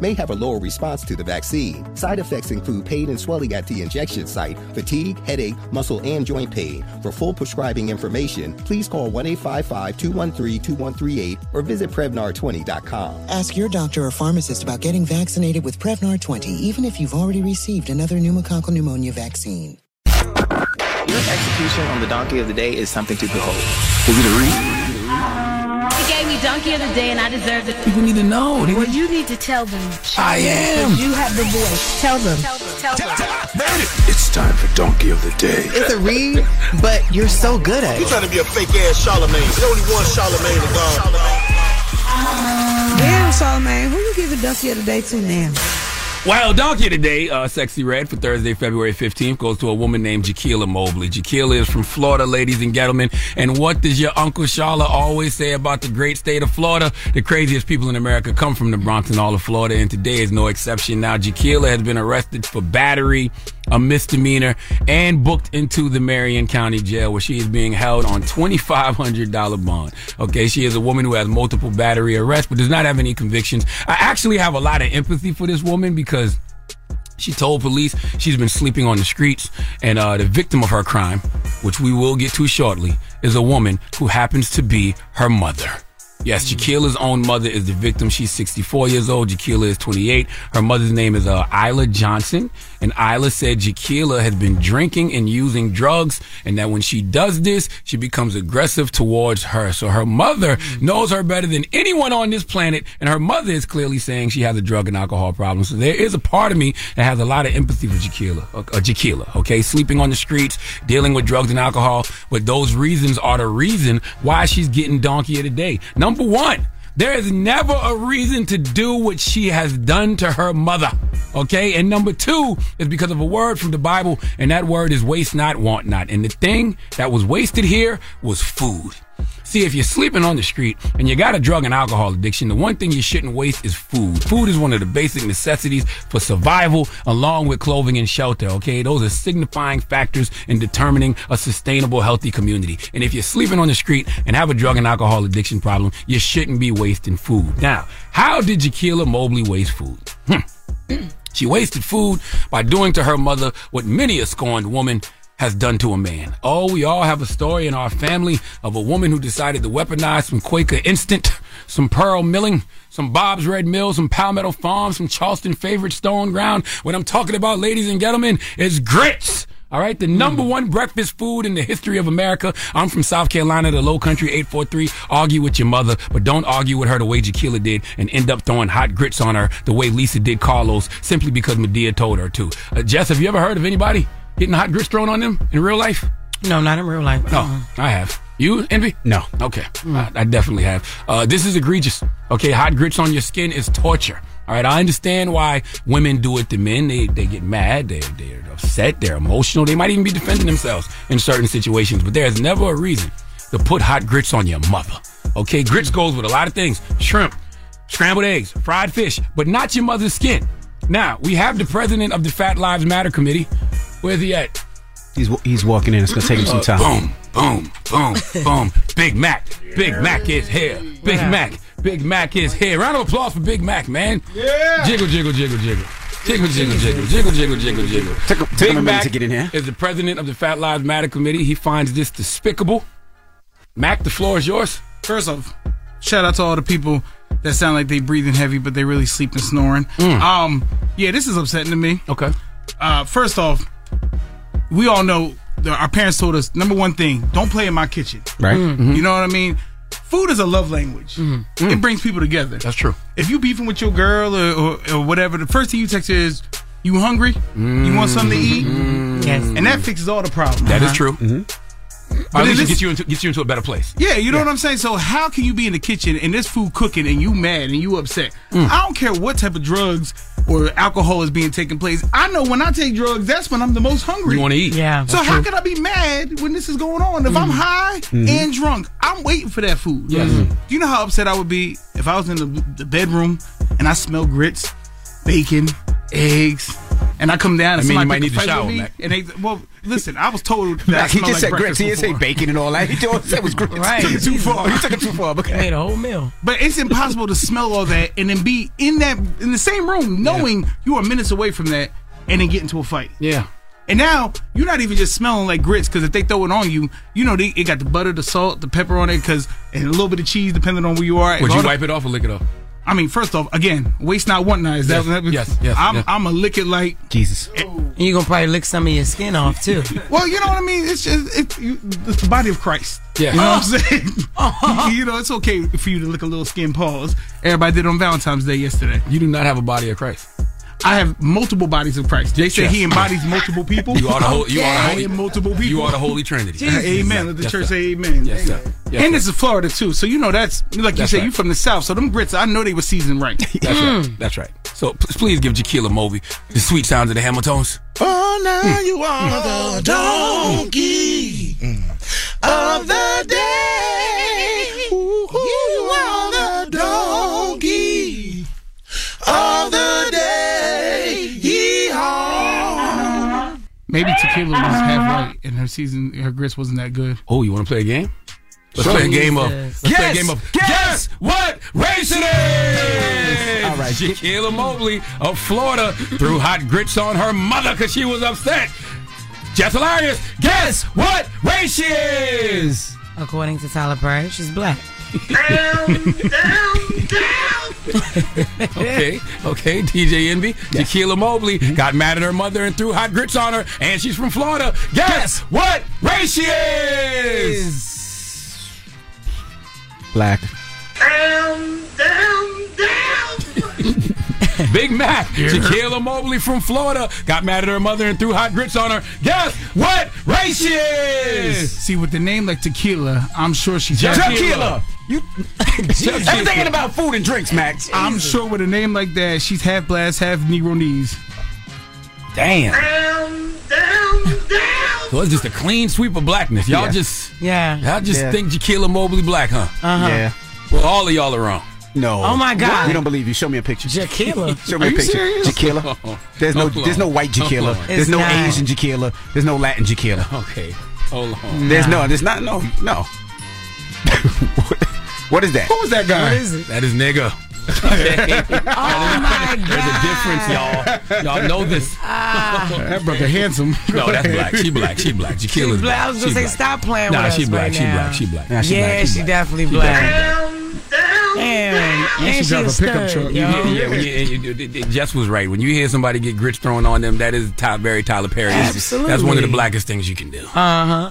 may have a lower response to the vaccine. Side effects include pain and swelling at the injection site, fatigue, headache, muscle, and joint pain. For full prescribing information, please call 1 855 213 2138 or visit Prevnar20.com. Ask your doctor or pharmacist about getting vaccinated with Prevnar 20, even if you've already received another pneumococcal pneumonia vaccine. Your execution on the donkey of the day is something to behold. Is it a read? He gave me donkey of the day, and I deserve it. People need to know. They well, you need to tell them. I am. You have the voice. Tell them. Tell them. Tell them. It's time for donkey of the day. It's a read, but you're so good at it. You trying to be a fake ass Charlemagne? There's only one Charlemagne tha God. Damn, Charlemagne, who you giving donkey of the day to now? Well, donkey today, uh, Sexy Red for Thursday, February 15th goes to a woman named Jaquila Mobley. Jaquila is from Florida, ladies and gentlemen. And what does your Uncle Charla always say about the great state of Florida? The craziest people in America come from the Bronx and all of Florida, and today is no exception. Now, Jaquila has been arrested for battery, a misdemeanor, and booked into the Marion County Jail where she is being held on $2,500 bond. Okay, she is a woman who has multiple battery arrests, but does not have any convictions. I actually have a lot of empathy for this woman because she told police she's been sleeping on the streets, and uh, the victim of her crime, which we will get to shortly, is a woman who happens to be her mother. Yes, Jaquila's own mother is the victim. She's 64 years old. Jaquila is 28. Her mother's name is uh, Isla Johnson. And Isla said Jaquila has been drinking and using drugs, and that when she does this, she becomes aggressive towards her. So her mother knows her better than anyone on this planet, and her mother is clearly saying she has a drug and alcohol problem. So there is a part of me that has a lot of empathy for Jaquila, uh, uh, okay? Sleeping on the streets, dealing with drugs and alcohol, but those reasons are the reason why she's getting donkey of the day. Number one, There is never a reason to do what she has done to her mother. Okay? And number two is because of a word from the Bible, and that word is waste not, want not. And the thing that was wasted here was food. See, if you're sleeping on the street and you got a drug and alcohol addiction, the one thing you shouldn't waste is food. Food is one of the basic necessities for survival, along with clothing and shelter, okay? Those are signifying factors in determining a sustainable, healthy community. And if you're sleeping on the street and have a drug and alcohol addiction problem, you shouldn't be wasting food. Now, how did Jaquila Mobley waste food? Hmm. She wasted food by doing to her mother what many a scorned woman has done to a man. Oh, we all have a story in our family of a woman who decided to weaponize some Quaker Instant, some Pearl Milling, some Bob's Red Mill, some Palmetto Farm, some Charleston favorite Stone Ground. What I'm talking about, ladies and gentlemen, is grits. All right, the number one breakfast food in the history of America. I'm from South Carolina, the low country, 843. Argue with your mother, but don't argue with her the way Jaquila did and end up throwing hot grits on her the way Lisa did Carlos simply because Madea told her to. Uh, Jess, have you ever heard of anybody getting hot grits thrown on them in real life? No, not in real life. No, I have. You, Envy? No. Okay. I, I definitely have. Uh, this is egregious. Okay, hot grits on your skin is torture. All right, I understand why women do it to men. They they get mad, they they're upset, they're emotional. They might even be defending themselves in certain situations. But there's never a reason to put hot grits on your mother. Okay, grits goes with a lot of things: shrimp, scrambled eggs, fried fish, but not your mother's skin. Now we have the president of the Fat Lives Matter committee. Where's he at? He's he's walking in. It's gonna take him some Uh, time. Boom, boom, boom, boom. Big Mac. Big Mac is here. Big Yeah. Mac. Big Mac is here. Round of applause for Big Mac, man. Yeah. Jiggle, jiggle, jiggle, jiggle. Jiggle, jiggle, jiggle, jiggle, jiggle, jiggle, jiggle. Took, took Big him a Mac to get in here. is the president of the Fat Lives Matter committee. He finds this despicable. Mac, the floor is yours. First off, shout out to all the people that sound like they breathing heavy, but they really sleeping snoring. Um, yeah, this is upsetting to me. Okay. Uh, first off, we all know that our parents told us number one thing: don't play in my kitchen. Right. Mhm. You know what I mean? Food is a love language. It brings people together. That's true. If you beefing with your girl or, or, or whatever, the first thing you text is, "You hungry? You want something to eat?" Yes. And that fixes all the problems. That is Uh-huh. true. But Or at least it it is- gets you into gets you into a better place. Yeah, you know what I'm saying? So how can you be in the kitchen and there's food cooking and you mad and you upset? Mm. I don't care what type of drugs or alcohol is being taken place. I know when I take drugs, that's when I'm the most hungry. You wanna eat. Yeah. So how can I be mad when this is going on? If I'm high Mhm. and drunk, I'm waiting for that food. Yes. Do you know how upset I would be if I was in the, the bedroom and I smell grits, bacon, eggs, and I come down and I mean, you somebody might a need to fight with me, And they, well, listen, I was told that I he just like said grits. breakfast He didn't say bacon and all that. He just said it was grits. Right. Took it too far. You took it too far. But Made a whole meal. But it's impossible to smell all that and then be in that in the same room, knowing you are minutes away from that, and then get into a fight. Yeah. And now you're not even just smelling like grits because if they throw it on you, you know they it got the butter, the salt, the pepper on it, because and a little bit of cheese depending on where you are. Would you all the- wipe it off or lick it off? I mean, first off, again, waste not, want not. Is that, Yes, that yes, yes, I'm yes. I'm a lick it like Jesus. Eh. You're gonna probably lick some of your skin off too. Well, you know what I mean. It's just it, you, it's the body of Christ. Yeah. you know what I'm uh-huh. saying. Uh-huh. you know, it's okay for you to lick a little skin pause. Everybody did it on Valentine's Day yesterday. You do not have a body of Christ. I have multiple bodies of Christ. They say Yes. he embodies multiple people. You are the whole. You are the I holy. am multiple people. You are the Holy Trinity. amen. Let the Yes, church sir. say amen. Yes, sir. Yes, and sir. this is Florida too, so you know that's like you said. right. You from the south, so them grits. I know they were seasoned right. That's right. That's right. So p- please give Jaquila Mobley the sweet sounds of the Hamiltons. Oh, now you are the donkey mm. of the day. Maybe tequila was half uh-huh. right, and her season, her grits wasn't that good. Oh, you want to play a game? Let's Sure. play a game of. Let's play a Yes! game of. Guess what race it is? All right, Jaquila Mobley of Florida threw hot grits on her mother because she was upset. Jess Hilarious, guess what race she is? According to Tyler Perry, she's black. Okay, okay, DJ Envy. Jaquila Mobley mm-hmm. got mad at her mother and threw hot grits on her, and she's from Florida. Guess what race she is? Black. Big Mac. Jaquila Mobley from Florida got mad at her mother and threw hot grits on her. Guess what race she is? See, with the name like tequila, I'm sure she's Tequila. You Tequila. everything ain't about food and drinks, Max. I'm sure with a name like that, she's half blast, half Negro knees. Damn. So it's just a clean sweep of blackness. Y'all Yeah. just Yeah. y'all just Yeah. think Jaquila Mobley black, huh? Uh-huh. Yeah. Well, all of y'all are wrong. No. Oh, my God. We don't believe you. Show me a picture. Jaquila. Show me Are a you picture. serious? Jaquila. There's no Hold there's no white Jaquila. There's no not. Asian Jaquila. There's no Latin Jaquila. Okay. Hold on. There's no there's not no no. what is that? Who was that guy? What is it? That is nigga. Oh my God! There's a difference, y'all. Y'all know this. Ah. That brother handsome. No, that's black. She black. She black. Jaquila is Black. black. I was gonna She say black. stop playing Nah, with she us black. right She now. black. She black. Nah, she yeah, black. She she black. definitely She black. definitely Damn. She And she drive a a pickup truck. yo. Yeah, yeah, when you, you- you- you- Jess was right. When you hear somebody get grits thrown on them, that is top, very Tyler Perry. That's- Absolutely. That's one of the blackest things you can do. Uh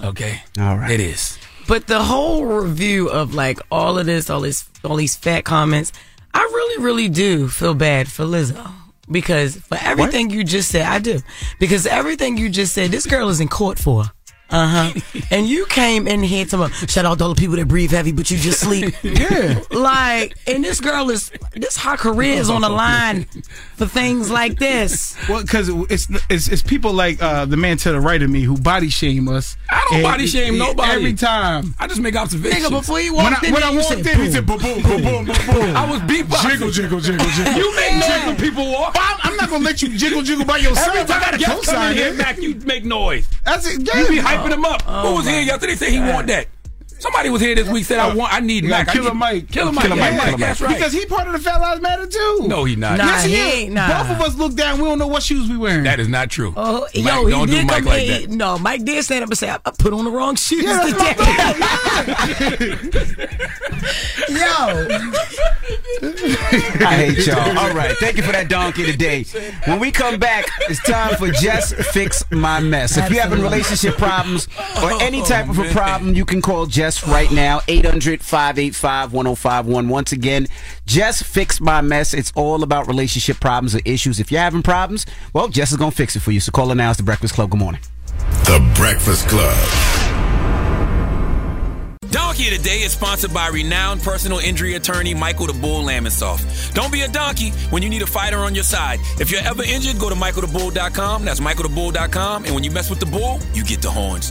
huh. Okay. All right. It is. But the whole review of like all of this, all this, all these fat comments, I really, really do feel bad for Lizzo because for everything you just said, I do because everything you just said, this girl is in court for. Uh huh. and you came in here to shout out to all the people that breathe heavy, but you just sleep. Yeah. Like, and this girl is this her career is on the line for things like this. Well, because it's, it's it's people like uh, the man to the right of me who body shame us. I don't And- body shame and nobody. Every time. I just make observations. Nigga, before you When walked I, in, when I you walked said, in, he said boom, boom, boom, boom, boom, boom. I was beatboxing. Jiggle, jiggle, jiggle, jiggle. You make noise when people walk. I'm, I'm not gonna let you jiggle, jiggle by yourself. Every I time got a guest come cosign in here, here. Mac, you make noise. That's it. Yeah. You be hyping him up. Oh Who was here yesterday? They said he want that. Somebody was here this week. Said I want. I need You Mac. I Killer need, Mike. Killer Mike. Killer Mike, Mike, Killer Mike. That's right. Because he part of the Fat Lives Matter too. no, he not. Nah, yes, he, he ain't, nah. Both of us look down. We don't know what shoes we wearing. That is not true. Oh, Mike, yo, he don't do did Mike come like in- that. No, Mike did stand up and say, I, I put on the wrong shoes yeah, that's my today. yo, I hate y'all. All right. Thank you for that donkey today. When we come back, it's time for Just Fix My Mess. If you're having relationship problems or any type of a oh, problem, you can call Jess right now, 800 585 1051. Once again, Just Fix My Mess. It's all about relationship problems or issues. If you're having problems, well, Jess is going to fix it for you. So call her now. It's The Breakfast Club. Good morning. The Breakfast Club. Donkey of the Day is sponsored by renowned personal injury attorney Michael the Bull Lamonsoff. Don't be a donkey when you need a fighter on your side. If you're ever injured, go to michaelthebull.com. That's michaelthebull.com. And when you mess with the bull, you get the horns.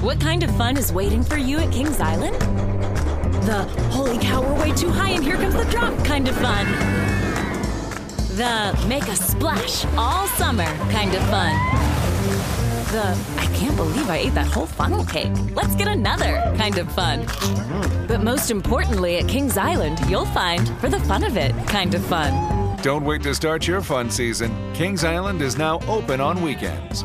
What kind of fun is waiting for you at Kings Island? The holy cow, we're way too high and here comes the drop kind of fun. The make a splash all summer kind of fun. The I can't believe I ate that whole funnel cake. Let's get another kind of fun. But most importantly, at Kings Island, you'll find for the fun of it kind of fun. Don't wait to start your fun season. Kings Island is now open on weekends.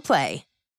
Play.